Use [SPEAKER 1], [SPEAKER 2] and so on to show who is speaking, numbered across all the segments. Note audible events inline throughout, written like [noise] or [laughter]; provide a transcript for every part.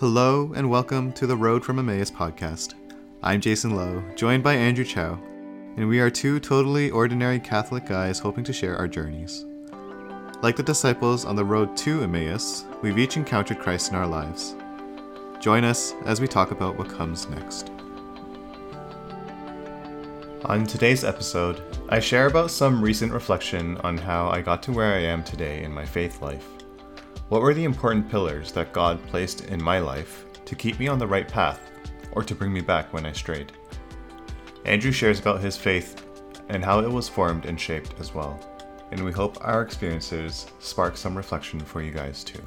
[SPEAKER 1] Hello and welcome to the Road from Emmaus podcast. I'm Jason Lowe, joined by Andrew Chow, and we are two totally ordinary Catholic guys hoping to share our journeys. Like the disciples on the road to Emmaus, we've each encountered Christ in our lives. Join us as we talk about what comes next. On today's episode, I share about some recent reflection on how I got to where I am today in my faith life. What were the important pillars that God placed in my life to keep me on the right path or to bring me back when I strayed? Andrew shares about his faith and how it was formed and shaped as well, and we hope our experiences spark some reflection for you guys too.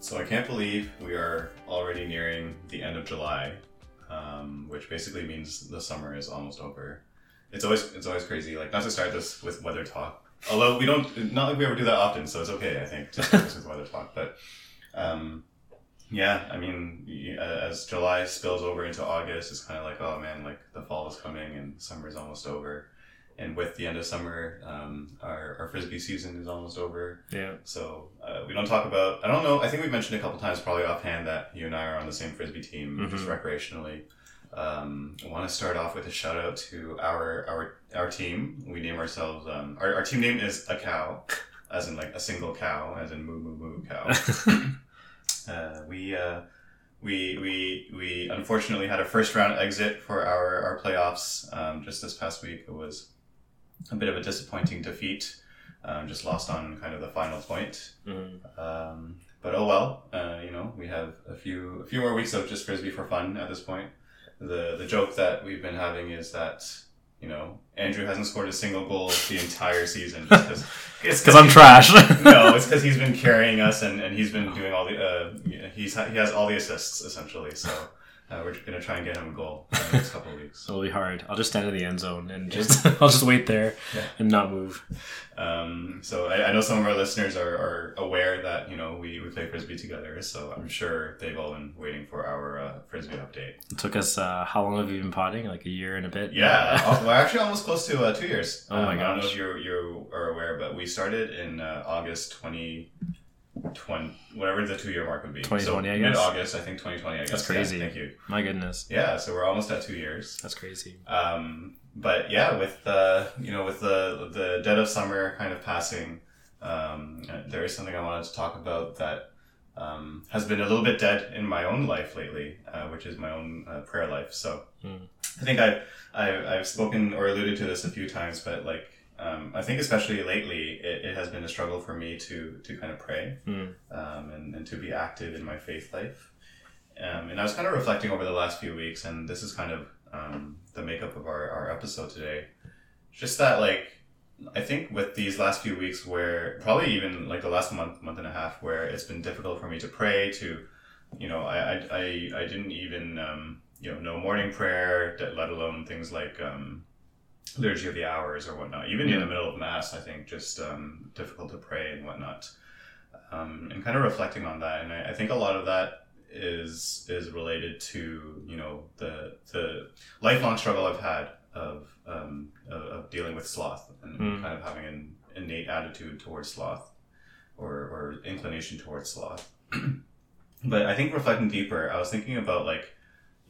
[SPEAKER 1] So I can't believe we are already nearing the end of July, um, which basically means the summer is almost over. It's always it's always crazy. Like not to start this with weather talk, although we don't not like we ever do that often, so it's okay. I think to start this with weather talk, but um, yeah, I mean, uh, as July spills over into August, it's kind of like oh man, like the fall is coming and summer is almost over. And with the end of summer, um, our, our frisbee season is almost over.
[SPEAKER 2] Yeah.
[SPEAKER 1] So uh, we don't talk about. I don't know. I think we've mentioned a couple times, probably offhand, that you and I are on the same frisbee team, just
[SPEAKER 2] Mhm.
[SPEAKER 1] recreationally. Um, I want to start off with a shout out to our our our team. We name ourselves. Um, our, our team name is a cow, as in like a single cow, as in moo moo moo cow. [laughs] uh, we. Uh, we, we, we unfortunately had a first round exit for our, our playoffs um, just this past week. It was a bit of a disappointing defeat. Um, just lost on kind of the final point.
[SPEAKER 2] Mhm.
[SPEAKER 1] Um, but oh well, uh, you know, we have a few a few more weeks of just frisbee for fun at this point. The the joke that we've been having is that you know Andrew hasn't scored a single goal the entire season just 'cause- [laughs] it's
[SPEAKER 2] Because I'm trash. [laughs]
[SPEAKER 1] no, [laughs] it's because he's been carrying us and, and he's been doing all the uh, he's he has all the assists essentially. So uh, we're gonna try and get him a goal in the next couple of [laughs] weeks.
[SPEAKER 2] It'll be hard. I'll just stand in the end zone and just [laughs] I'll just wait there
[SPEAKER 1] yeah.
[SPEAKER 2] and not move.
[SPEAKER 1] Um, so I, I, know some of our listeners are, are, aware that you know we, we play frisbee together, so I'm sure they've all been waiting for our uh, frisbee update.
[SPEAKER 2] It took us uh, how long have you been potting? Like a year and a bit.
[SPEAKER 1] Yeah, oh, we're actually almost close to uh, two years.
[SPEAKER 2] Oh um, my
[SPEAKER 1] gosh! I don't know if you you are aware, but we started in uh, August 20- 20, whatever the two year mark would be.
[SPEAKER 2] 2020,
[SPEAKER 1] so
[SPEAKER 2] I guess.
[SPEAKER 1] Mid August, I think 2020, I guess.
[SPEAKER 2] That's crazy.
[SPEAKER 1] Yeah, thank you.
[SPEAKER 2] My goodness.
[SPEAKER 1] Yeah, so we're almost at two years.
[SPEAKER 2] That's crazy.
[SPEAKER 1] Um, but yeah, with the, you know, with the, the dead of summer kind of passing, um, there is something I wanted to talk about that um, has been a little bit dead in my own life lately, uh, which is my own uh, prayer life. So
[SPEAKER 2] mm.
[SPEAKER 1] I think I've, I've, I've spoken or alluded to this a few times, but like um, I think especially lately, it, it has been a struggle for me to to kind of pray
[SPEAKER 2] Hmm.
[SPEAKER 1] um, and, and to be active in my faith life. Um, and I was kind of reflecting over the last few weeks, and this is kind of um, the makeup of our, our episode today. Just that, like, I think with these last few weeks, where probably even like the last month, month and a half, where it's been difficult for me to pray, to, you know, I, I, I, I didn't even, um, you know, know morning prayer, let alone things like um, liturgy of the hours or whatnot. Even in the middle of mass, I think just um, difficult to pray and whatnot. Um, and kind of reflecting on that, and I, I think a lot of that is is related to you know the the lifelong struggle I've had of um, of, of dealing with sloth and
[SPEAKER 2] Mm.
[SPEAKER 1] kind of having an innate attitude towards sloth or, or inclination towards sloth. [clears throat] but I think reflecting deeper, I was thinking about like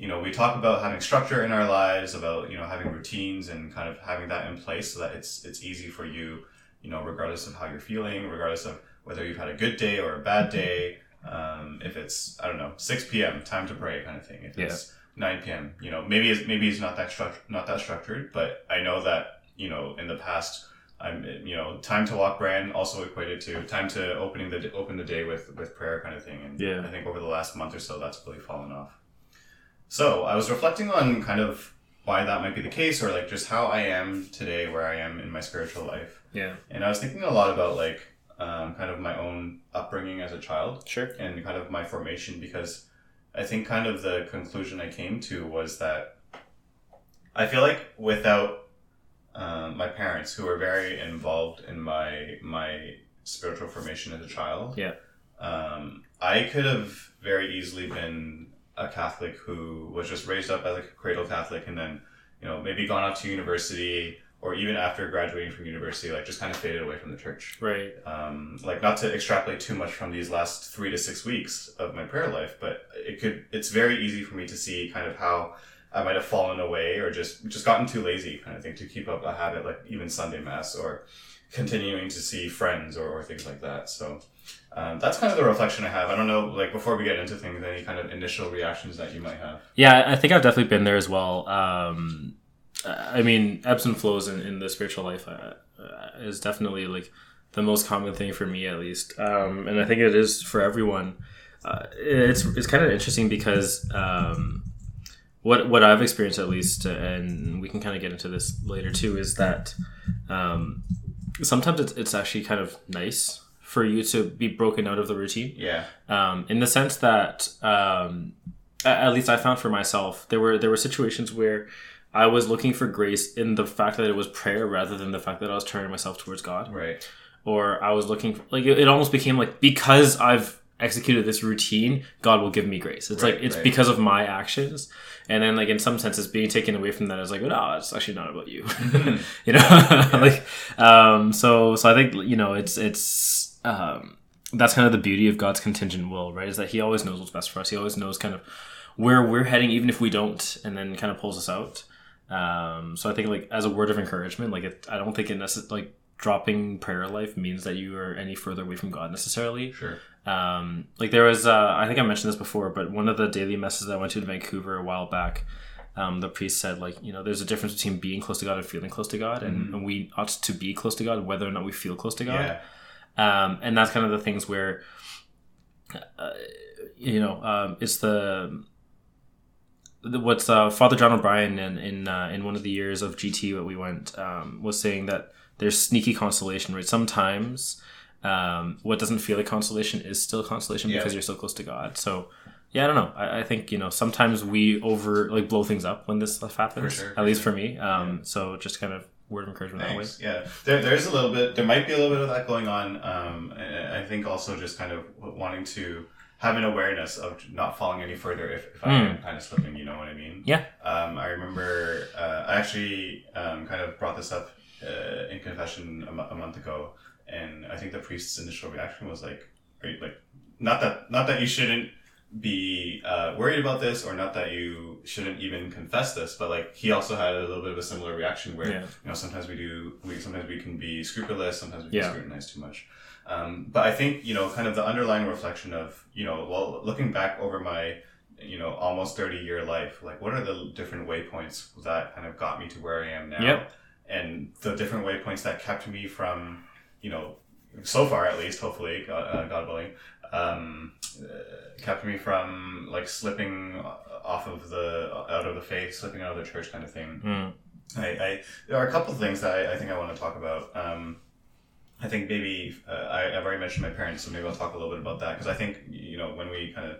[SPEAKER 1] you know we talk about having structure in our lives, about you know having routines and kind of having that in place so that it's it's easy for you, you know, regardless of how you're feeling, regardless of whether you've had a good day or a bad day. Um, if it's I don't know 6 p.m. time to pray kind of thing. If it's 9 p.m. You know maybe it's, maybe it's not that struct- not that structured, but I know that you know in the past I'm you know time to walk brand also equated to time to opening the open the day with with prayer kind of thing. And
[SPEAKER 2] Yeah.
[SPEAKER 1] I think over the last month or so that's really fallen off. So I was reflecting on kind of why that might be the case or like just how I am today where I am in my spiritual life.
[SPEAKER 2] Yeah.
[SPEAKER 1] And I was thinking a lot about like um, kind of my own upbringing as a child
[SPEAKER 2] Sure.
[SPEAKER 1] and kind of my formation because I think kind of the conclusion I came to was that I feel like without um, my parents who were very involved in my my spiritual formation as a child,
[SPEAKER 2] Yeah.
[SPEAKER 1] um, I could have very easily been a Catholic who was just raised up as a cradle Catholic and then you know maybe gone off to university or even after graduating from university, like just kind of faded away from the church.
[SPEAKER 2] Right.
[SPEAKER 1] Um, like not to extrapolate too much from these last three to six weeks of my prayer life, but it could. It's very easy for me to see kind of how I might have fallen away or just just gotten too lazy, kind of thing, to keep up a habit like even Sunday mass or continuing to see friends or, or things like that. So. Um, that's kind of the reflection I have. I don't know, like before we get into things, any kind of initial reactions that you might have.
[SPEAKER 2] Yeah, I think I've definitely been there as well. Um, I mean, ebbs and flows in, in the spiritual life uh, uh, is definitely like the most common thing for me, at least, um, and I think it is for everyone. Uh, it's it's kind of interesting because um, what what I've experienced at least, and we can kind of get into this later too, is that um, sometimes it's, it's actually kind of nice for you to be broken out of the routine.
[SPEAKER 1] Yeah.
[SPEAKER 2] Um, in the sense that, um, at least I found for myself, there were there were situations where I was looking for grace in the fact that it was prayer rather than the fact that I was turning myself towards God.
[SPEAKER 1] Right.
[SPEAKER 2] Or I was looking for, like it, almost became like because I've executed this routine, God will give me grace. It's
[SPEAKER 1] Right,
[SPEAKER 2] like it's
[SPEAKER 1] right.
[SPEAKER 2] because of my actions, and then like in some senses being taken away from that is like, oh, no, it's actually not about you, [laughs] [laughs] you know, [laughs] like um. So so I think you know it's it's um that's kind of the beauty of God's contingent will, right? Is that He always knows what's best for us. He always knows kind of where we're heading, even if we don't, and then kind of pulls us out. Um, so I think like as a word of encouragement, like it, I don't think it necess- like dropping prayer life means that you are any further away from God necessarily.
[SPEAKER 1] Sure.
[SPEAKER 2] Um, like there was, uh, I think I mentioned this before, but one of the daily messages I went to in Vancouver a while back, um, the priest said like, you know, there's a difference between being close to God and feeling close to God, and, and we ought to be close to God, whether or not we feel close to God.
[SPEAKER 1] Yeah.
[SPEAKER 2] Um, and that's kind of the things where, uh, you know, um, it's the, the what's uh, Father John O'Brien in in, uh, in one of the years of GT that we went um, was saying that there's sneaky consolation, right? Sometimes um, what doesn't feel like consolation is still consolation
[SPEAKER 1] Yeah.
[SPEAKER 2] because you're so close to God. So. Yeah, I don't know. I, I think you know sometimes we over like blow things up when this stuff happens.
[SPEAKER 1] sure,
[SPEAKER 2] at least
[SPEAKER 1] sure.
[SPEAKER 2] for me. Um, So just kind of word of encouragement that way.
[SPEAKER 1] Yeah, there, there's a little bit. There might be a little bit of that going on. Um, I think also just kind of wanting to have an awareness of not falling any further if, if I am kind of slipping. You know what I mean?
[SPEAKER 2] Yeah.
[SPEAKER 1] Um, I remember uh, I actually um, kind of brought this up uh, in confession a, a month ago, and I think the priest's initial reaction was like, "Are you like not that not that you shouldn't." Be uh, worried about this or not that you shouldn't even confess this but like he also had a little bit of a similar reaction where
[SPEAKER 2] Yeah.
[SPEAKER 1] you know sometimes we do we sometimes we can be scrupulous sometimes we can
[SPEAKER 2] Yeah.
[SPEAKER 1] scrutinize too much um, but i think you know kind of the underlying reflection of you know well looking back over my you know almost 30 year life like what are the different waypoints that kind of got me to where i am now
[SPEAKER 2] Yep.
[SPEAKER 1] and the different waypoints that kept me from you know so far at least hopefully god, uh, god willing um, kept me from like slipping off of the out of the faith slipping out of the church kind of thing
[SPEAKER 2] Mm.
[SPEAKER 1] I, I there are a couple of things that I, I think I want to talk about. Um, I think maybe uh, I, I've already mentioned my parents, so maybe I'll talk a little bit about that because I think you know when we kind of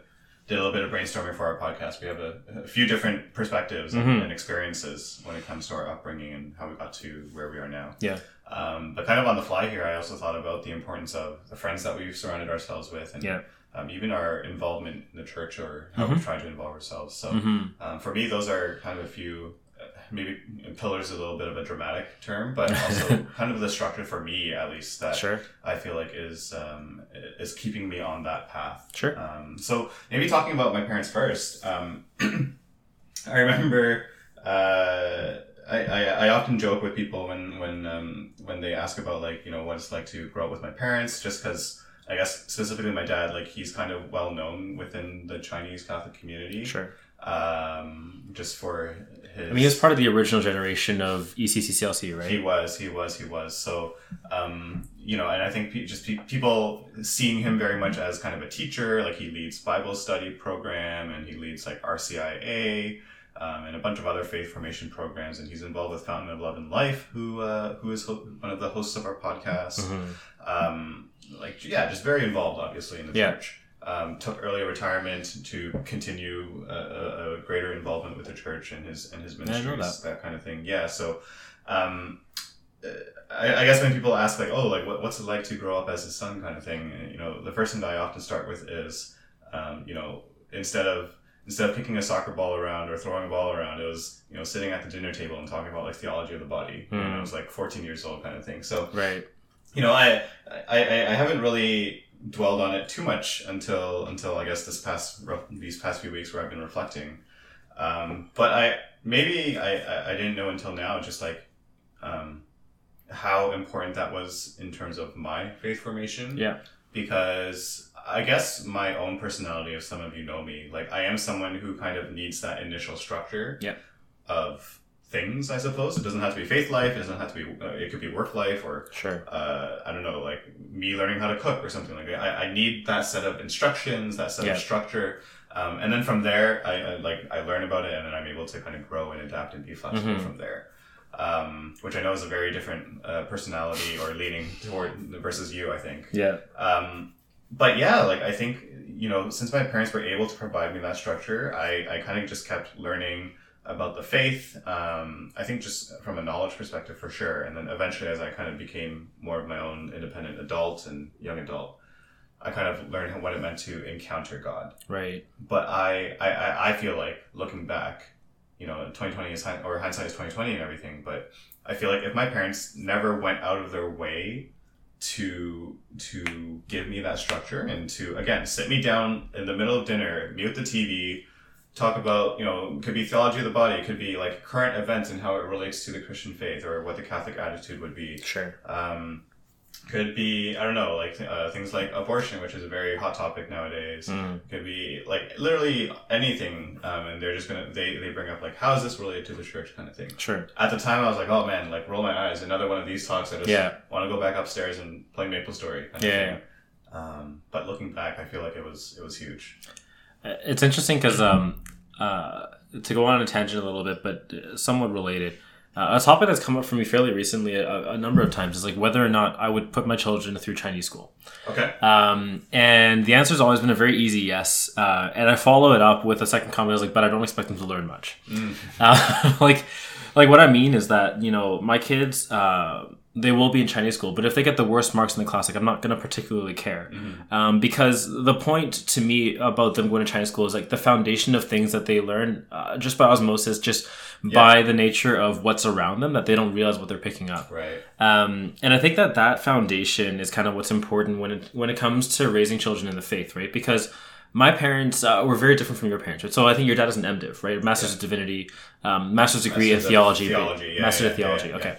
[SPEAKER 1] did a little bit of brainstorming for our podcast, we have a, a few different perspectives and-
[SPEAKER 2] Mhm.
[SPEAKER 1] and experiences when it comes to our upbringing and how we got to where we are now.
[SPEAKER 2] Yeah.
[SPEAKER 1] Um, but kind of on the fly here, I also thought about the importance of the friends that we've surrounded ourselves with, and
[SPEAKER 2] Yeah.
[SPEAKER 1] um, even our involvement in the church or how we've tried to involve ourselves. So
[SPEAKER 2] hmm
[SPEAKER 1] um, for me, those are kind of a few, uh, maybe pillars a little bit of a dramatic term, but also [laughs] kind of the structure for me, at least, that
[SPEAKER 2] Sure.
[SPEAKER 1] I feel like is um, is keeping me on that path.
[SPEAKER 2] Sure.
[SPEAKER 1] Um, so maybe talking about my parents first. Um, [clears throat] I remember uh, I, I, I often joke with people when when um, when they ask about like you know what it's like to grow up with my parents, just because. I guess specifically my dad, like he's kind of well known within the Chinese Catholic community
[SPEAKER 2] Sure.
[SPEAKER 1] um, just for his.
[SPEAKER 2] I mean, he was part of the original generation of ECCCLC, right?
[SPEAKER 1] He was, he was, he was. So, um, you know, and I think pe- just pe- people seeing him very much as kind of a teacher, like he leads Bible study program and he leads like RCIA. Um, and a bunch of other faith formation programs, and he's involved with Fountain of Love and Life, who uh, who is ho- one of the hosts of our podcast.
[SPEAKER 2] Mhm.
[SPEAKER 1] Um, like, yeah, just very involved, obviously, in the
[SPEAKER 2] Yeah.
[SPEAKER 1] church. Um, took early retirement to continue a, a, a greater involvement with the church and his and his ministries, that. kind of thing. Yeah, so um, uh, I, I guess when people ask like, oh, like what, what's it like to grow up as a son, kind of thing, you know, the first thing that I often start with is, um, you know, instead of instead of kicking a soccer ball around or throwing a ball around, it was you know sitting at the dinner table and talking about like theology of the body. Mm. When I was like 14 years old, kind of thing. So
[SPEAKER 2] right,
[SPEAKER 1] you know, I I I haven't really dwelled on it too much until until I guess this past these past few weeks where I've been reflecting. Um, but I maybe I, I didn't know until now just like um, how important that was in terms of my faith formation.
[SPEAKER 2] Yeah.
[SPEAKER 1] Because I guess my own personality, if some of you know me, like I am someone who kind of needs that initial structure
[SPEAKER 2] yeah.
[SPEAKER 1] of things, I suppose. It doesn't have to be faith life. It doesn't have to be, uh, it could be work life or,
[SPEAKER 2] sure.
[SPEAKER 1] uh, I don't know, like me learning how to cook or something like that. I, I need that set of instructions, that set yeah. of structure. Um, and then from there, I, I, like, I learn about it and then I'm able to kind of grow and adapt and be flexible mm-hmm. from there. Um, which I know is a very different uh, personality or leaning toward versus you, I think.
[SPEAKER 2] Yeah.
[SPEAKER 1] Um, but yeah, like I think you know, since my parents were able to provide me that structure, I I kind of just kept learning about the faith. Um, I think just from a knowledge perspective for sure. And then eventually, as I kind of became more of my own independent adult and young adult, I kind of learned what it meant to encounter God.
[SPEAKER 2] Right.
[SPEAKER 1] But I, I, I feel like looking back, you know, 2020 is, or hindsight is 2020 and everything. But I feel like if my parents never went out of their way to to give me that structure and to again sit me down in the middle of dinner, mute the TV, talk about, you know, could be theology of the body, could be like current events and how it relates to the Christian faith or what the Catholic attitude would be.
[SPEAKER 2] Sure.
[SPEAKER 1] Um, could be I don't know like uh, things like abortion, which is a very hot topic nowadays.
[SPEAKER 2] Mm.
[SPEAKER 1] Could be like literally anything, um, and they're just gonna they, they bring up like how is this related to the church kind of thing.
[SPEAKER 2] Sure.
[SPEAKER 1] At the time, I was like, oh man, like roll my eyes. Another one of these talks. I just
[SPEAKER 2] yeah.
[SPEAKER 1] want to go back upstairs and play Maple Story.
[SPEAKER 2] yeah.
[SPEAKER 1] Um, but looking back, I feel like it was it was huge.
[SPEAKER 2] It's interesting because um, uh, to go on a tangent a little bit, but somewhat related. Uh, a topic that's come up for me fairly recently a, a, number of times is like whether or not I would put my children through Chinese school.
[SPEAKER 1] Okay.
[SPEAKER 2] Um, and the answer has always been a very easy yes. Uh, and I follow it up with a second comment. I was like, but I don't expect them to learn much.
[SPEAKER 1] Mm. [laughs]
[SPEAKER 2] Uh, [laughs] like, like what I mean is that you know my kids uh, they will be in Chinese school, but if they get the worst marks in the class, like I'm not going to particularly care,
[SPEAKER 1] mm-hmm.
[SPEAKER 2] um, because the point to me about them going to Chinese school is like the foundation of things that they learn uh, just by osmosis, just yeah. by the nature of what's around them that they don't realize what they're picking up.
[SPEAKER 1] Right.
[SPEAKER 2] Um, and I think that that foundation is kind of what's important when it when it comes to raising children in the faith, right? Because my parents uh, were very different from your parents, right? So I think your dad is an MDiv, right? Master's yeah. of Divinity, um, master's degree Master's in theology,
[SPEAKER 1] theology. Yeah,
[SPEAKER 2] master's of theology. okay.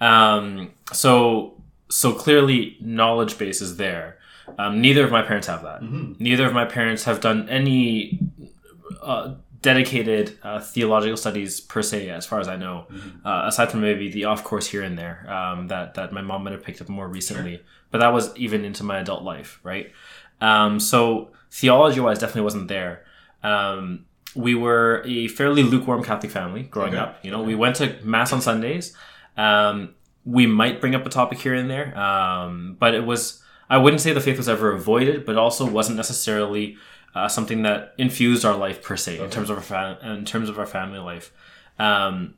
[SPEAKER 2] Um, so so clearly knowledge base is there. Um, neither of my parents have that.
[SPEAKER 1] Mm-hmm.
[SPEAKER 2] Neither of my parents have done any uh, dedicated uh, theological studies per se, as far as I know,
[SPEAKER 1] mm-hmm.
[SPEAKER 2] uh, aside from maybe the off course here and there um, that that my mom might have picked up more recently. Sure. But that was even into my adult life, right? Um, so theology wise, definitely wasn't there. Um, we were a fairly lukewarm Catholic family growing
[SPEAKER 1] okay.
[SPEAKER 2] up. You know, okay. we went to mass on Sundays. Um, we might bring up a topic here and there, um, but it was I wouldn't say the faith was ever avoided, but also wasn't necessarily uh, something that infused our life per se okay. in terms of our fa- in terms of our family life. Um,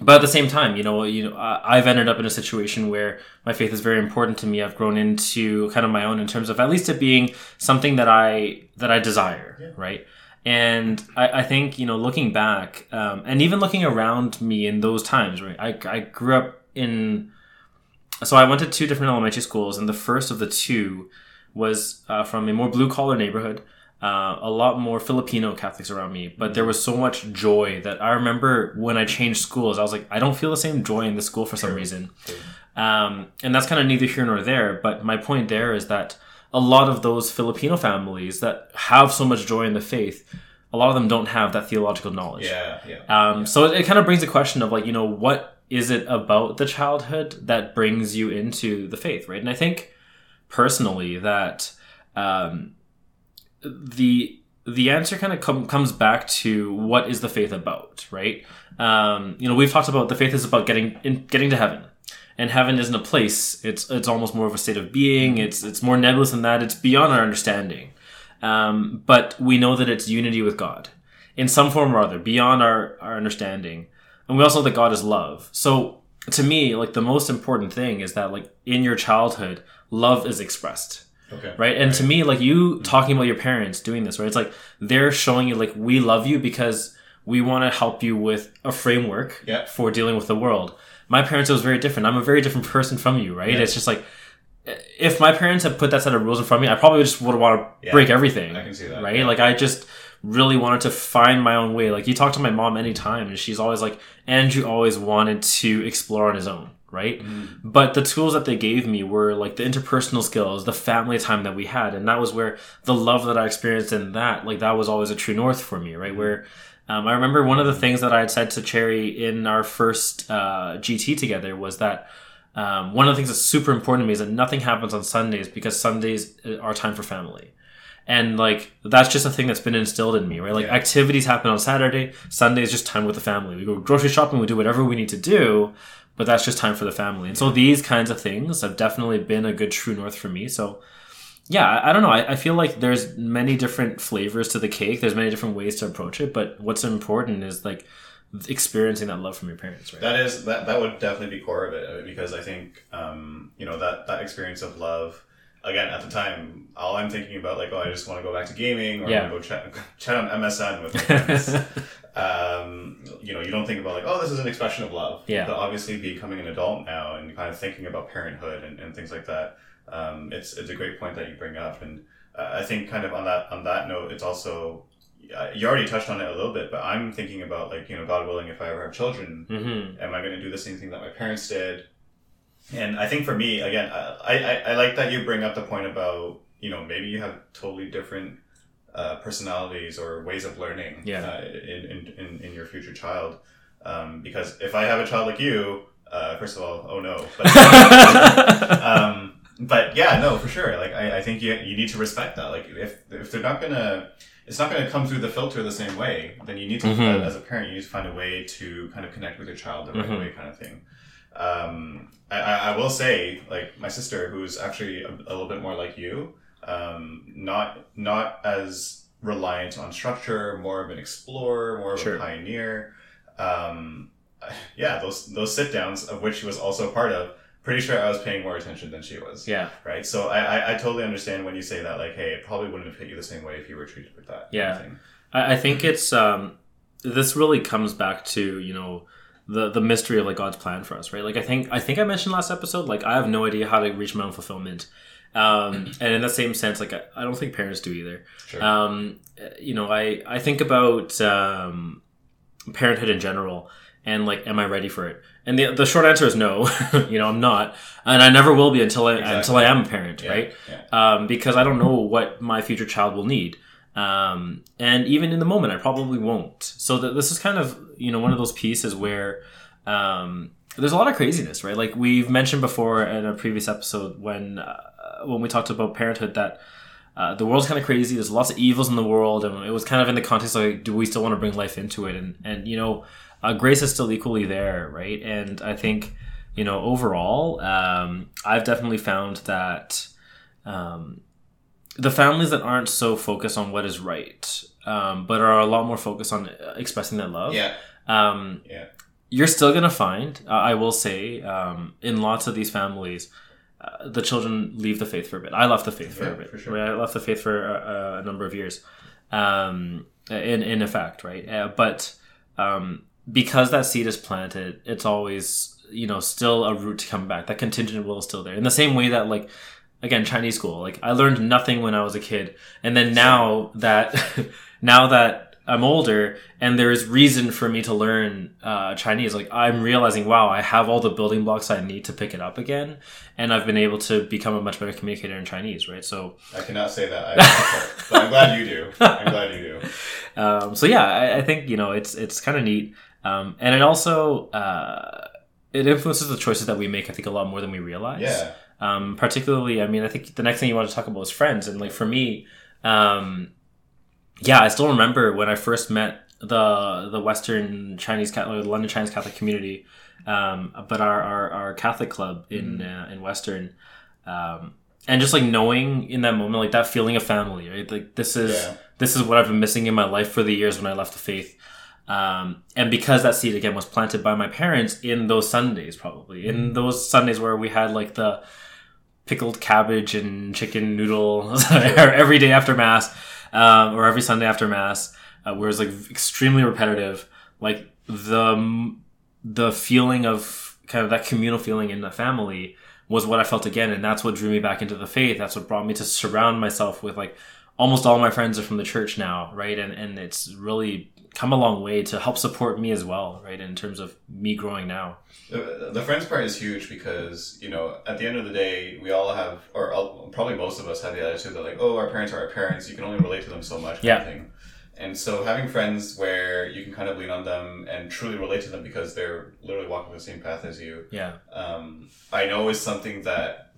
[SPEAKER 2] but at the same time, you know, you know, I've ended up in a situation where my faith is very important to me. I've grown into kind of my own in terms of at least it being something that I that I desire,
[SPEAKER 1] yeah.
[SPEAKER 2] right? And I, I, think you know, looking back, um, and even looking around me in those times, right? I, I grew up in so I went to two different elementary schools, and the first of the two was uh, from a more blue collar neighborhood. Uh, a lot more Filipino Catholics around me, but there was so much joy that I remember when I changed schools, I was like, I don't feel the same joy in this school for some reason. Um, and that's kind of neither here nor there. But my point there is that a lot of those Filipino families that have so much joy in the faith, a lot of them don't have that theological knowledge.
[SPEAKER 1] Yeah, yeah.
[SPEAKER 2] Um,
[SPEAKER 1] yeah.
[SPEAKER 2] So it, it kind of brings the question of like, you know, what is it about the childhood that brings you into the faith, right? And I think personally that um, the the answer kind of com- comes back to what is the faith about, right? Um, you know, we've talked about the faith is about getting in, getting to heaven, and heaven isn't a place. It's it's almost more of a state of being. It's it's more nebulous than that. It's beyond our understanding. Um, but we know that it's unity with God in some form or other, beyond our our understanding. And we also know that God is love. So to me, like the most important thing is that like in your childhood, love is expressed.
[SPEAKER 1] Okay.
[SPEAKER 2] right and
[SPEAKER 1] Right.
[SPEAKER 2] to me like you talking about your parents doing this right it's like they're showing you like we love you because we want to help you with a framework
[SPEAKER 1] Yeah.
[SPEAKER 2] for dealing with the world my parents it was very different i'm a very different person from you right
[SPEAKER 1] Yeah.
[SPEAKER 2] it's just like if my parents had put that set of rules in front of me i probably just would want to
[SPEAKER 1] Yeah.
[SPEAKER 2] break everything
[SPEAKER 1] I can see that.
[SPEAKER 2] right like i just really wanted to find my own way like you talk to my mom anytime and she's always like andrew always wanted to explore on his own right
[SPEAKER 1] Mhm.
[SPEAKER 2] but the tools that they gave me were like the interpersonal skills the family time that we had and that was where the love that i experienced in that like that was always a true north for me right where um, i remember one of the things that i had said to cherry in our first uh, gt together was that um, one of the things that's super important to me is that nothing happens on sundays because sundays uh, are time for family. And like that's just a thing that's been instilled in me right? Like
[SPEAKER 1] Yeah.
[SPEAKER 2] activities happen on saturday sunday is just time with the family. We go grocery shopping we do whatever we need to do but that's just time for the family. And so these kinds of things have definitely been a good true north for me. So yeah i, don't know I, I feel like there's many different flavors to the cake there's many different ways to approach it but what's important is like experiencing that love from your parents right
[SPEAKER 1] That is that that would definitely be core of it because I think um, you know that that experience of love. Again, at the time, all I'm thinking about like, oh, I just want to go back to gaming or
[SPEAKER 2] Yeah.
[SPEAKER 1] I want to go chat, [laughs] chat on MSN with my [laughs] friends. um, you know, you don't think about like, oh, this is an expression of love.
[SPEAKER 2] Yeah.
[SPEAKER 1] But obviously, becoming an adult now and kind of thinking about parenthood and, and things like that, um, it's it's a great point that you bring up, and uh, I think kind of on that on that note, it's also uh, you already touched on it a little bit, but I'm thinking about like you know, God willing, if I ever have children,
[SPEAKER 2] mm-hmm.
[SPEAKER 1] am I going to do the same thing that my parents did? And I think for me, again, I, I, I like that you bring up the point about, you know, maybe you have totally different uh, personalities or ways of learning
[SPEAKER 2] Yeah.
[SPEAKER 1] uh, in, in, in, in your future child. Um, because if I have a child like you, uh, first of all, oh no. But, [laughs] um, but yeah, no, for sure. Like, I, I think you, you need to respect that. Like, if, if they're not going to, it's not going to come through the filter the same way, then you need to,
[SPEAKER 2] Mhm.
[SPEAKER 1] as a parent, you need to find a way to kind of connect with your child the right
[SPEAKER 2] Mhm.
[SPEAKER 1] way, kind of thing. Um, I, I I will say, like my sister, who's actually a, a little bit more like you, um, not not as reliant on structure, more of an explorer, more of
[SPEAKER 2] Sure.
[SPEAKER 1] a pioneer. Um, yeah, those those sit downs of which she was also part of. Pretty sure I was paying more attention than she was.
[SPEAKER 2] yeah
[SPEAKER 1] Right. So I, I, I totally understand when you say that. Like, hey, it probably wouldn't have hit you the same way if you were treated with that. kind of
[SPEAKER 2] Yeah. I, I think it's um, this really comes back to you know the the mystery of like God's plan for us, right? Like I think I think I mentioned last episode, like I have no idea how to reach my own fulfillment, um, [clears throat] and in that same sense, like I, I don't think parents do either.
[SPEAKER 1] Sure.
[SPEAKER 2] Um, you know, I I think about um, parenthood in general, and like, am I ready for it? And the the short answer is no. [laughs] you know, I'm not, and I never will be until I
[SPEAKER 1] Exactly.
[SPEAKER 2] until I am a parent,
[SPEAKER 1] yeah.
[SPEAKER 2] right?
[SPEAKER 1] Yeah.
[SPEAKER 2] um, because I don't know what my future child will need. Um, and even in the moment, I probably won't. So th- this is kind of you know one of those pieces where um, there's a lot of craziness, right? Like we've mentioned before in a previous episode when uh, when we talked about parenthood that. Uh, the world's kind of crazy. There's lots of evils in the world, and it was kind of in the context of like, do we still want to bring life into it? And and you know, uh, grace is still equally there, right? And I think you know overall, um, I've definitely found that um, the families that aren't so focused on what is right, um, but are a lot more focused on uh, expressing their love,
[SPEAKER 1] Yeah.
[SPEAKER 2] um,
[SPEAKER 1] Yeah.
[SPEAKER 2] you're still gonna find, uh, I will say, um, in lots of these families, uh, the children leave the faith for a bit. I left the faith for
[SPEAKER 1] Yeah,
[SPEAKER 2] a bit.
[SPEAKER 1] for sure.
[SPEAKER 2] right? I left the faith for a, a number of years, um, in in effect, right? Uh, but um, because that seed is planted, it's always you know still a route to come back. That contingent will is still there. In the same way that like again Chinese school, like I learned nothing when I was a kid, and then now that [laughs] now that I'm older and there's reason for me to learn uh, Chinese, like I'm realizing, wow, I have all the building blocks I need to pick it up again, and I've been able to become a much better communicator in Chinese, right? So
[SPEAKER 1] I cannot say that. I but I'm glad you do. I'm glad you do. [laughs]
[SPEAKER 2] um, so yeah, I, I think you know it's it's kind of neat, um, and it also uh, it influences the choices that we make. I think a lot more than we realize.
[SPEAKER 1] Yeah.
[SPEAKER 2] Um, particularly, I mean, I think the next thing you want to talk about is friends, and like for me, um, yeah, I still remember when I first met the the Western Chinese Catholic, the London Chinese Catholic community, um, but our, our our Catholic club in uh, in Western. Um, and just like knowing in that moment, like that feeling of family, right? Like this is
[SPEAKER 1] Yeah.
[SPEAKER 2] this is what I've been missing in my life for the years when I left the faith. Um, and because that seed again was planted by my parents in those Sundays, probably in those Sundays where we had like the pickled cabbage and chicken noodle [laughs] every day after mass, um, or every Sunday after mass, uh, where it's like extremely repetitive. Like the the feeling of kind of that communal feeling in the family was what I felt again, and that's what drew me back into the faith. That's what brought me to surround myself with like almost all my friends are from the church now, right? And and it's really come a long way to help support me as well, right? In terms of me growing now.
[SPEAKER 1] The, the friends part is huge because you know at the end of the day we all have, or I'll, probably most of us have the attitude that like, oh, our parents are our parents. You can only relate to them so much.
[SPEAKER 2] Yeah.
[SPEAKER 1] Of and so having friends where you can kind of lean on them and truly relate to them because they're literally walking the same path as you.
[SPEAKER 2] Yeah.
[SPEAKER 1] Um, I know is something that,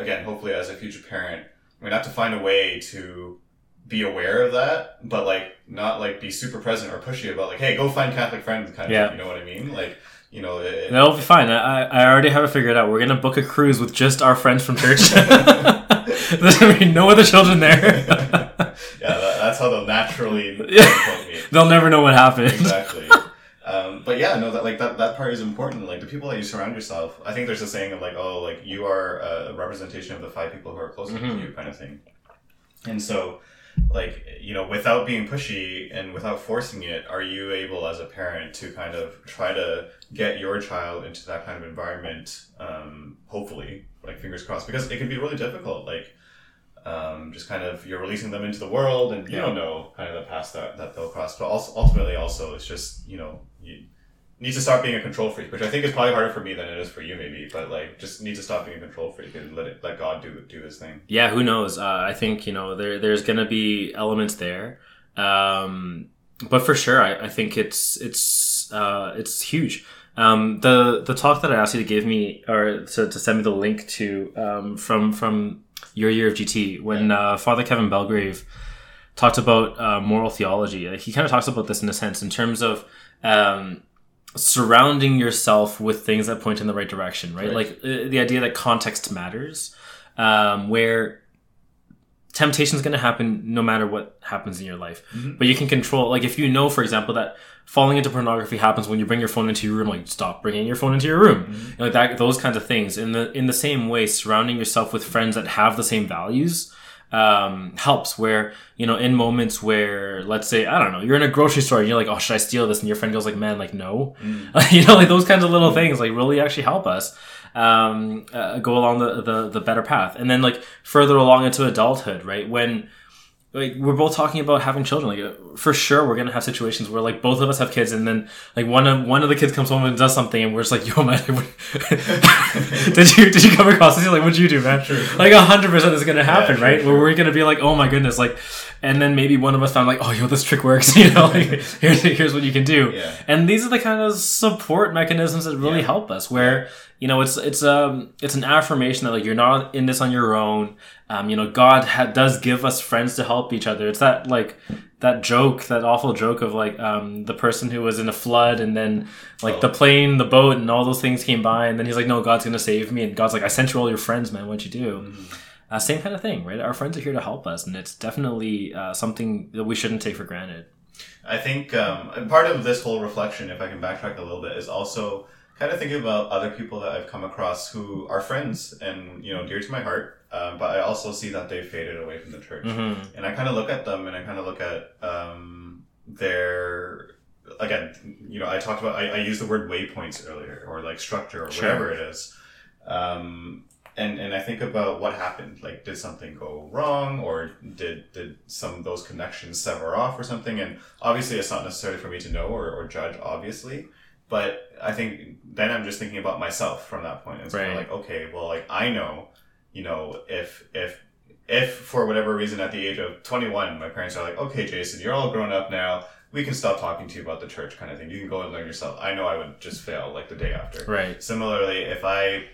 [SPEAKER 1] again, hopefully as a future parent, I'm gonna have to find a way to be aware of that, but like not like be super present or pushy about like, hey, go find Catholic friends, kind of.
[SPEAKER 2] Yeah.
[SPEAKER 1] Thing, you know what I mean? Like, you know, it,
[SPEAKER 2] That'll be fine. I, I already have it figured out. We're gonna book a cruise with just our friends from church. [laughs] [laughs] There's gonna be no other children there. [laughs]
[SPEAKER 1] yeah, that, that's how they'll naturally.
[SPEAKER 2] They'll never know what happened.
[SPEAKER 1] exactly. Um, but yeah, no, that like that that part is important. Like the people that you surround yourself. I think there's a saying of like, oh, like you are a representation of the five people who are closest
[SPEAKER 2] Mhm.
[SPEAKER 1] to you, kind of thing. And so, like you know, without being pushy and without forcing it, are you able as a parent to kind of try to get your child into that kind of environment? Um, hopefully, like fingers crossed, because it can be really difficult. Like. Um, just kind of you're releasing them into the world and you
[SPEAKER 2] Yeah.
[SPEAKER 1] don't know kind of the path that, that they'll cross but also ultimately also it's just you know you need to stop being a control freak which i think is probably harder for me than it is for you maybe but like just needs to stop being a control freak and let it let god do do his thing
[SPEAKER 2] Yeah, who knows? Uh, I think you know there there's gonna be elements there, um, but for sure, I, I think it's it's uh, it's huge. Um, the the talk that I asked you to give me or to, to send me the link to um, from from your year of GT when uh, Father Kevin Belgrave talked about uh, moral theology. He kind of talks about this in a sense in terms of um, surrounding yourself with things that point in the right direction, right?
[SPEAKER 1] Right.
[SPEAKER 2] Like uh, the idea that context matters, um, where temptation is going to happen no matter what happens in your life.
[SPEAKER 1] Mhm.
[SPEAKER 2] But you can control, like if you know, for example, that falling into pornography happens when you bring your phone into your room, like stop bringing your phone into your room, You know, like that, those kinds of things. In the in the same way, surrounding yourself with friends that have the same values um, helps. Where you know, in moments where, let's say, I don't know, you're in a grocery store and you're like, oh, should I steal this? And your friend goes like, man, like no, [laughs] you know, like those kinds of little things, like really actually help us um, uh, go along the, the the better path. And then like further along into adulthood, right when like we're both talking about having children like for sure we're gonna have situations where like both of us have kids and then like one of one of the kids comes home and does something and we're just like yo man [laughs] what- [laughs] did you did you come across this like what'd you do man like a hundred percent is gonna happen
[SPEAKER 1] sure,
[SPEAKER 2] right
[SPEAKER 1] sure.
[SPEAKER 2] where we're gonna be like oh my goodness like and then maybe one of us found like oh yo this trick works [laughs] you know like here's here's what you can do
[SPEAKER 1] Yeah.
[SPEAKER 2] and these are the kind of support mechanisms that really
[SPEAKER 1] Yeah.
[SPEAKER 2] help us where you know it's it's um it's an affirmation that like you're not in this on your own um you know god ha- does give us friends to help each other. It's that like that joke that awful joke of like um the person who was in a flood and then like the
[SPEAKER 1] Oh.
[SPEAKER 2] plane the boat and all those things came by and then he's like no god's gonna save me and god's like i sent you all your friends man. What'd you do?
[SPEAKER 1] Mm-hmm.
[SPEAKER 2] uh, same kind of thing right? Our friends are here to help us and it's definitely uh, something that we shouldn't take for granted.
[SPEAKER 1] I think um, part of this whole reflection, if I can backtrack a little bit, is also kind of thinking about other people that I've come across who are friends and you know dear to my heart, um, but I also see that they've faded away from the church,
[SPEAKER 2] mm-hmm.
[SPEAKER 1] and I kind of look at them and I kind of look at um, their again, you know, I talked about I, I used the word waypoints earlier or like structure or
[SPEAKER 2] Sure.
[SPEAKER 1] whatever it is. Um, and, and I think about what happened. Like, did something go wrong, or did did some of those connections sever off, or something? And obviously, it's not necessarily for me to know or, or judge. Obviously, but I think then I'm just thinking about myself from that point. It's kind of like, okay, well, like I know, you know, if if if for whatever reason at the age of 21, my parents are like, okay, Jason, you're all grown up now. We can stop talking to you about the church, kind of thing. You can go and learn yourself. I know I would just fail like the day after.
[SPEAKER 2] right
[SPEAKER 1] Similarly, if I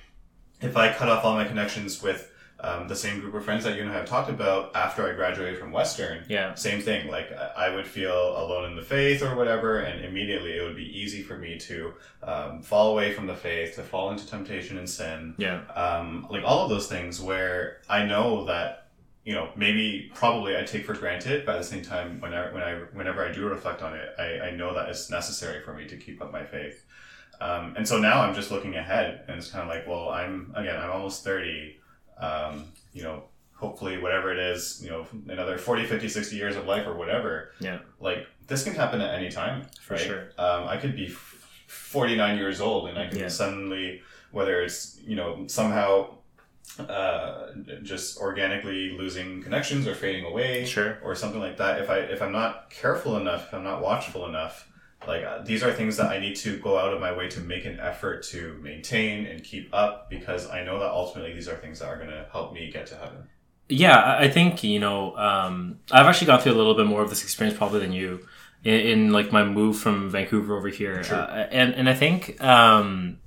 [SPEAKER 1] if I cut off all my connections with um, the same group of friends that you and I have talked about after I graduated from Western,
[SPEAKER 2] yeah
[SPEAKER 1] same thing. Like I would feel alone in the faith or whatever, and immediately it would be easy for me to um, fall away from the faith, to fall into temptation and sin,
[SPEAKER 2] yeah
[SPEAKER 1] um, like all of those things where I know that you know maybe probably I take for granted, but at the same time, whenever when I whenever I do reflect on it, I, I know that it's necessary for me to keep up my faith. Um, and so now I'm just looking ahead, and it's kind of like, well, I'm again, I'm almost thirty. Um, you know, hopefully whatever it is, you know, another 40, 50, 60 years of life or whatever.
[SPEAKER 2] Yeah.
[SPEAKER 1] Like this can happen at any time.
[SPEAKER 2] For
[SPEAKER 1] right?
[SPEAKER 2] sure.
[SPEAKER 1] Um, I could be 49 years old and I can
[SPEAKER 2] Yeah.
[SPEAKER 1] suddenly, whether it's, you know, somehow uh, just organically losing connections or fading away
[SPEAKER 2] Sure.
[SPEAKER 1] or something like that. If I if I'm not careful enough, if I'm not watchful enough, like uh, these are things that I need to go out of my way to make an effort to maintain and keep up because I know that ultimately these are things that are going to help me get to heaven.
[SPEAKER 2] Yeah, I think you know um, I've actually gone through a little bit more of this experience probably than you in, in like my move from Vancouver over here, uh, and and I think um,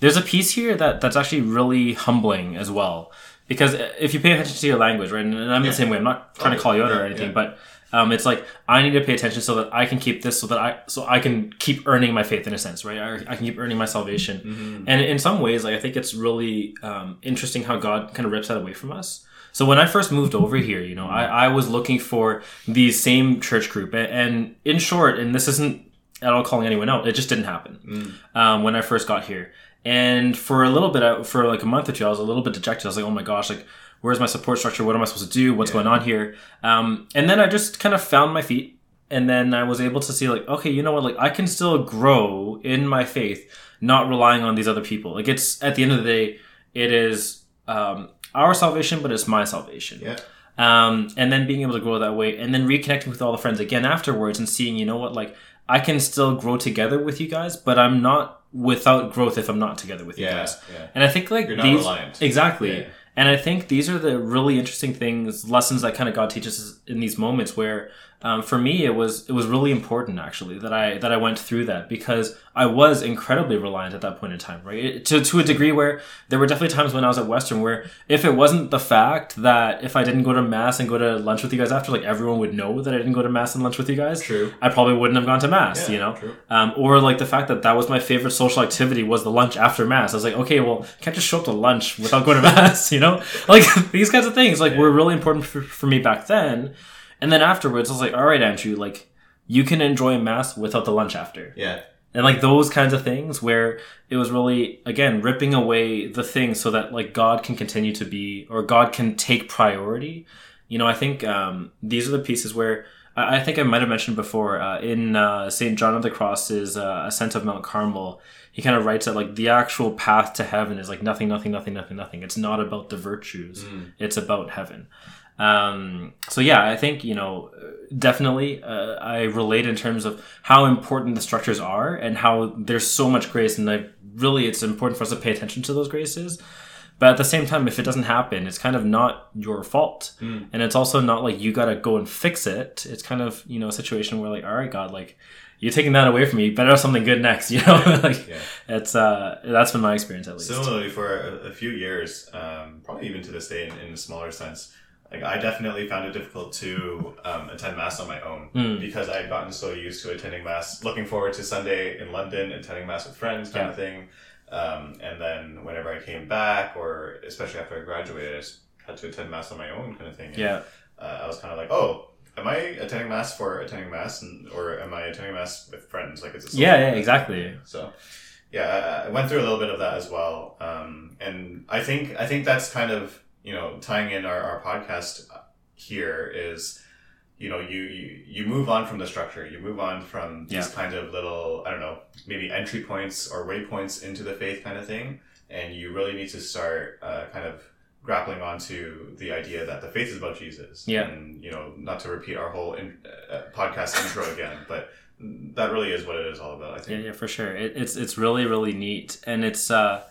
[SPEAKER 2] there's a piece here that that's actually really humbling as well because if you pay attention to your language, right, and I'm
[SPEAKER 1] Yeah.
[SPEAKER 2] the same way. I'm not trying to call you out or anything,
[SPEAKER 1] yeah.
[SPEAKER 2] but um, it's like I need to pay attention so that I can keep this, so that I so I can keep earning my faith in a sense, right? I, I can keep earning my salvation,
[SPEAKER 1] Mm-hmm.
[SPEAKER 2] and in some ways, like I think it's really um, interesting how God kind of rips that away from us. So when I first moved over here, you know, I, I was looking for the same church group, and, and in short, and this isn't at all calling anyone out, it just didn't happen um, when I first got here. And for a little bit, for like a month or two, I was a little bit dejected. I was like, oh my gosh, like where's my support structure? What am I supposed to do? What's going on here? Um, and then I just kind of found my feet, and then I was able to see like, okay, you know what? Like I can still grow in my faith, not relying on these other people. Like it's at the end of the day, it is um, our salvation, but it's my salvation
[SPEAKER 1] Yeah.
[SPEAKER 2] um, and then being able to grow that way and then reconnecting with all the friends again afterwards and seeing you know what like i can still grow together with you guys but i'm not without growth if i'm not together with you guys
[SPEAKER 1] Yeah.
[SPEAKER 2] and i think like
[SPEAKER 1] You're
[SPEAKER 2] these exactly
[SPEAKER 1] Yeah.
[SPEAKER 2] And i think these are the really interesting things lessons that kind of god teaches us in these moments where um, for me it was it was really important actually that i that i went through that because i was incredibly reliant at that point in time right? It- to, to a degree where there were definitely times when i was at western where if it wasn't the fact that if i didn't go to mass and go to lunch with you guys after like everyone would know that i didn't go to mass and lunch with you guys
[SPEAKER 1] True.
[SPEAKER 2] i probably wouldn't have gone to mass
[SPEAKER 1] Yeah,
[SPEAKER 2] you know?
[SPEAKER 1] true.
[SPEAKER 2] um, or like the fact that that was my favorite social activity was the lunch after mass. I was like okay well I can't just show up to lunch without going to [laughs] mass you know? Like [laughs] these kinds of things like were really important for, for me back then and then afterwards i was like all right andrew like you can enjoy mass without the lunch after.
[SPEAKER 1] Yeah.
[SPEAKER 2] and like those kinds of things where it was really again ripping away the things so that like god can continue to be or god can take priority. You know i think um, these are the pieces where i, I think i might have mentioned before uh, in uh, st john of the cross's uh, ascent of mount carmel. He kind of writes that like the actual path to heaven is like nothing nothing nothing nothing nothing. It's not about the virtues. It's about heaven um, so yeah, I think you know definitely uh, I relate in terms of how important the structures are and how there's so much grace and like really it's important for us to pay attention to those graces. But at the same time, if it doesn't happen, it's kind of not your fault, and it's also not like you gotta go and fix it. It's kind of you know a situation where like, all right, God, like you're taking that away from me. You better have something good next, [laughs] you know. like
[SPEAKER 1] Yeah.
[SPEAKER 2] it's uh that's been my experience at least.
[SPEAKER 1] Similarly, for a, a few years, um, probably even to this day in, in a smaller sense, like I definitely found it difficult to um, attend mass on my own
[SPEAKER 2] Mm.
[SPEAKER 1] because I had gotten so used to attending mass, looking forward to Sunday in London, attending mass with friends, kind of thing. Um, and then whenever I came back, or especially after I graduated, I just had to attend mass on my own, kind of thing. And,
[SPEAKER 2] yeah,
[SPEAKER 1] uh, I was kind of like, oh. Am I attending mass for attending mass, and, or am I attending mass with friends? Like it's a
[SPEAKER 2] yeah, yeah, exactly.
[SPEAKER 1] So, yeah, I I went through a little bit of that as well, um, and I think I think that's kind of you know tying in our, our podcast here is you know you, you you move on from the structure, you move on from these
[SPEAKER 2] Yeah.
[SPEAKER 1] kind of little I don't know maybe entry points or waypoints into the faith kind of thing, and you really need to start uh, kind of grappling onto the idea that the faith is about Jesus.
[SPEAKER 2] Yeah.
[SPEAKER 1] and you know not to repeat our whole in, uh, podcast intro again, but that really is what it is all about. I think.
[SPEAKER 2] Yeah, yeah, for sure. It, it's it's really really neat, and it's uh,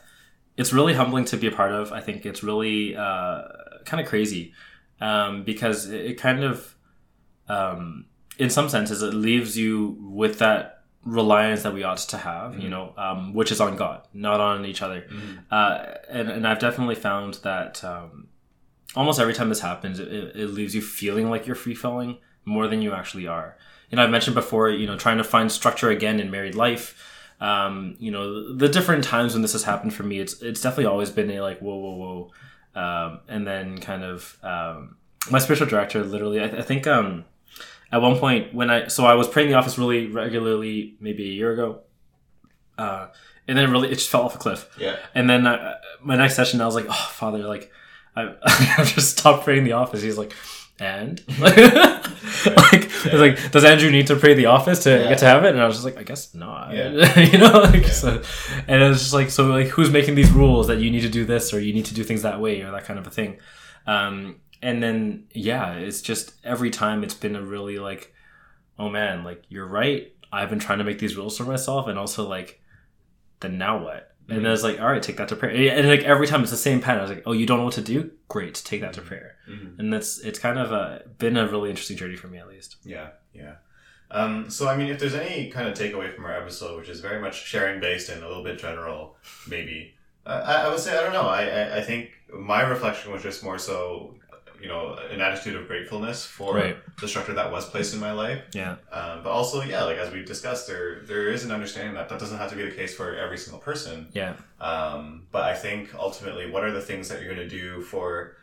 [SPEAKER 2] it's really humbling to be a part of. I think it's really uh, kind of crazy, um, because it, kind of, um, in some senses, it leaves you with that reliance that we ought to have, you know, um, which is on God, not on each other. Uh, and and I've definitely found that um, almost every time this happens, it, it it leaves you feeling like you're free falling more than you actually are. And I've mentioned before, you know, trying to find structure again in married life. Um, you know, the different times when this has happened for me, it's it's definitely always been a like whoa whoa whoa, um, and then kind of um, my spiritual director literally, I, I think um, at one point when I so I was praying the office really regularly maybe a year ago, uh, and then it really it just fell off a cliff.
[SPEAKER 1] Yeah.
[SPEAKER 2] And then uh, my next session, I was like, "Oh, Father, like I, [laughs] I just stopped praying the office. He's like, and [laughs] like, like it's like, does Andrew need to pray the office to
[SPEAKER 1] Yeah.
[SPEAKER 2] get to have it? And I was just like, I guess not.
[SPEAKER 1] Yeah. [laughs]
[SPEAKER 2] you know, like, so, and it was just like, so like, who's making these rules that you need to do this or you need to do things that way or that kind of a thing? Um, and then yeah, it's just every time it's been a really like, oh man, like you're right. I've been trying to make these rules for myself, and also like, then now what? And then it's like, all right, take that to prayer. And like every time it's the same pattern. I was like, oh, you don't know what to do? Great, take that to prayer.
[SPEAKER 1] Mhm.
[SPEAKER 2] And that's it's kind of a, been a really interesting journey for me at least.
[SPEAKER 1] Yeah, yeah. Um, so, I mean, if there's any kind of takeaway from our episode, which is very much sharing based and a little bit general, maybe, uh, I, I would say, I don't know. I, I, I think my reflection was just more so, you know, an attitude of gratefulness for
[SPEAKER 2] Right.
[SPEAKER 1] the structure that was placed in my life.
[SPEAKER 2] Yeah,
[SPEAKER 1] Um, but also, yeah, like as we've discussed, there there is an understanding that that doesn't have to be the case for every single person.
[SPEAKER 2] yeah,
[SPEAKER 1] Um, but I think ultimately, what are the things that you're going to do for,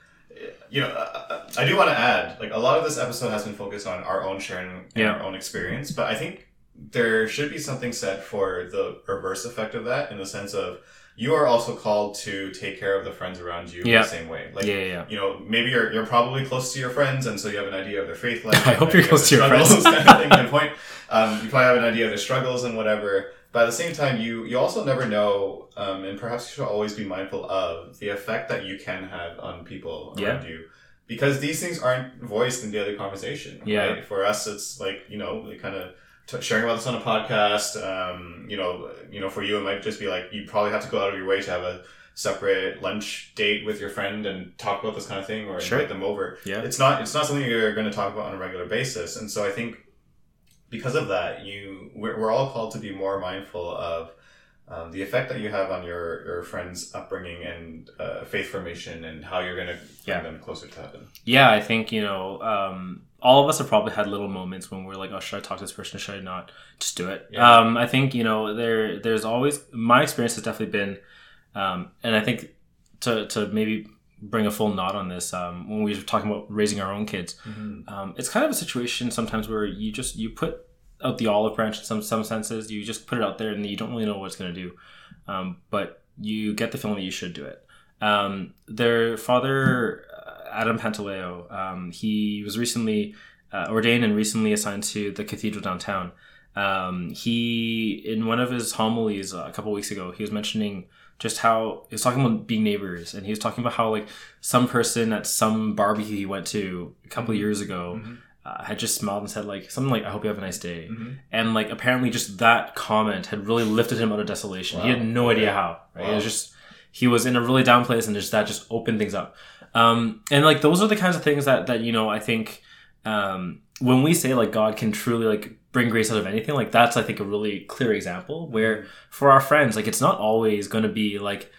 [SPEAKER 1] you know, uh, I do want to add, like a lot of this episode has been focused on our own sharing and
[SPEAKER 2] Yeah.
[SPEAKER 1] our own experience, but I think there should be something said for the reverse effect of that in the sense of you are also called to take care of the friends around you in the same way. Like,
[SPEAKER 2] yeah, yeah, yeah.
[SPEAKER 1] you know, maybe you're, you're probably close to your friends, and so you have an idea of their faith life. [laughs]
[SPEAKER 2] I hope you're close to your friends.
[SPEAKER 1] kind of thing, good point. Um, you probably have an idea of their struggles and whatever. But at the same time, you you also never know, um, and perhaps you should always be mindful of the effect that you can have on people around you, because these things aren't voiced in daily conversation.
[SPEAKER 2] Yeah.
[SPEAKER 1] Right? For us, it's like you know, we kind of t- sharing about this on a podcast. Um, you know, you know, for you, it might just be like you probably have to go out of your way to have a separate lunch date with your friend and talk about this kind of thing or
[SPEAKER 2] Sure.
[SPEAKER 1] invite them over
[SPEAKER 2] Yeah.
[SPEAKER 1] it's not it's not something you're going to talk about on a regular basis and so i think because of that you we're, we're all called to be more mindful of um, the effect that you have on your your friends upbringing and uh, faith formation and how you're going to bring
[SPEAKER 2] Yeah.
[SPEAKER 1] them closer to heaven
[SPEAKER 2] Yeah, I think you know, um, all of us have probably had little moments when we're like, "Oh, should I talk to this person? Should I not?" Just do it.
[SPEAKER 1] Yeah.
[SPEAKER 2] Um, I think you know, there, there's always my experience has definitely been, um, and I think to to maybe bring a full nod on this, um, when we were talking about raising our own kids, um, it's kind of a situation sometimes where you just you put out the olive branch in some some senses. You just put it out there, and you don't really know what it's going to do, um, but you get the feeling that you should do it. Um, their father, uh, Adam Pantaleo, um, he was recently uh, ordained and recently assigned to the cathedral downtown. Um, he, in one of his homilies a couple weeks ago, he was mentioning just how he was talking about being neighbors, and he was talking about how like some person at some barbecue he went to a couple years ago
[SPEAKER 1] Mhm.
[SPEAKER 2] Uh, had just smiled and said like something like "I hope you have a nice day,"
[SPEAKER 1] Mhm.
[SPEAKER 2] and like apparently just that comment had really lifted him out of desolation. He had no idea how. Right? It was just he was in a really down place, and just that just opened things up. Um, and like those are the kinds of things that that you know I think um, when we say like God can truly like bring grace out of anything, like that's I think a really clear example where for our friends, like it's not always going to be like.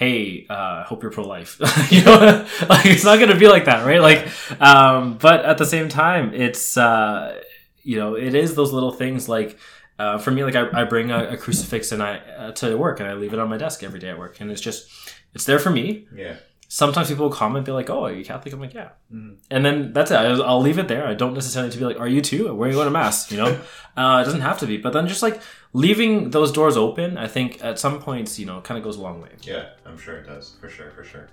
[SPEAKER 2] Hey, uh, hope you're pro-life. [laughs] you know, [laughs] like it's not gonna be like that, right? Like, um, but at the same time, it's uh, you know, it is those little things like uh, for me, like I, I bring a, a crucifix and I uh, to work and I leave it on my desk every day at work, and it's just it's there for me.
[SPEAKER 1] yeah
[SPEAKER 2] Sometimes people will comment, be like, "Oh, are you Catholic?" I'm like, "Yeah,"
[SPEAKER 1] Mhm.
[SPEAKER 2] and then that's it. I'll, I'll leave it there. I don't necessarily need to be like, "Are you too?" Where are you going to mass? You know, [laughs] uh, it doesn't have to be. But then just like leaving those doors open, I think at some points, you know, kind of goes a long way.
[SPEAKER 1] Yeah, I'm sure it does, for sure, for sure.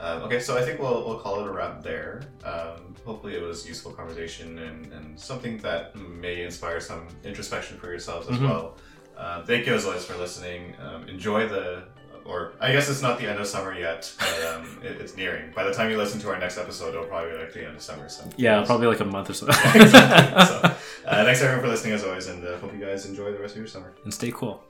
[SPEAKER 1] Um, okay, so I think we'll, we'll call it a wrap there. Um, hopefully, it was useful conversation and, and something that may inspire some introspection for yourselves as
[SPEAKER 2] Mhm.
[SPEAKER 1] well. Uh, thank you as always for listening. Um, enjoy the, or I guess it's not the end of summer yet, but um, [laughs] it, it's nearing. By the time you listen to our next episode, it'll probably be like the end of summer. So
[SPEAKER 2] Yeah, probably like a month or so. [laughs]
[SPEAKER 1] Yeah, exactly. so, uh, thanks everyone for listening as always, and uh, hope you guys enjoy the rest of your summer.
[SPEAKER 2] and stay cool.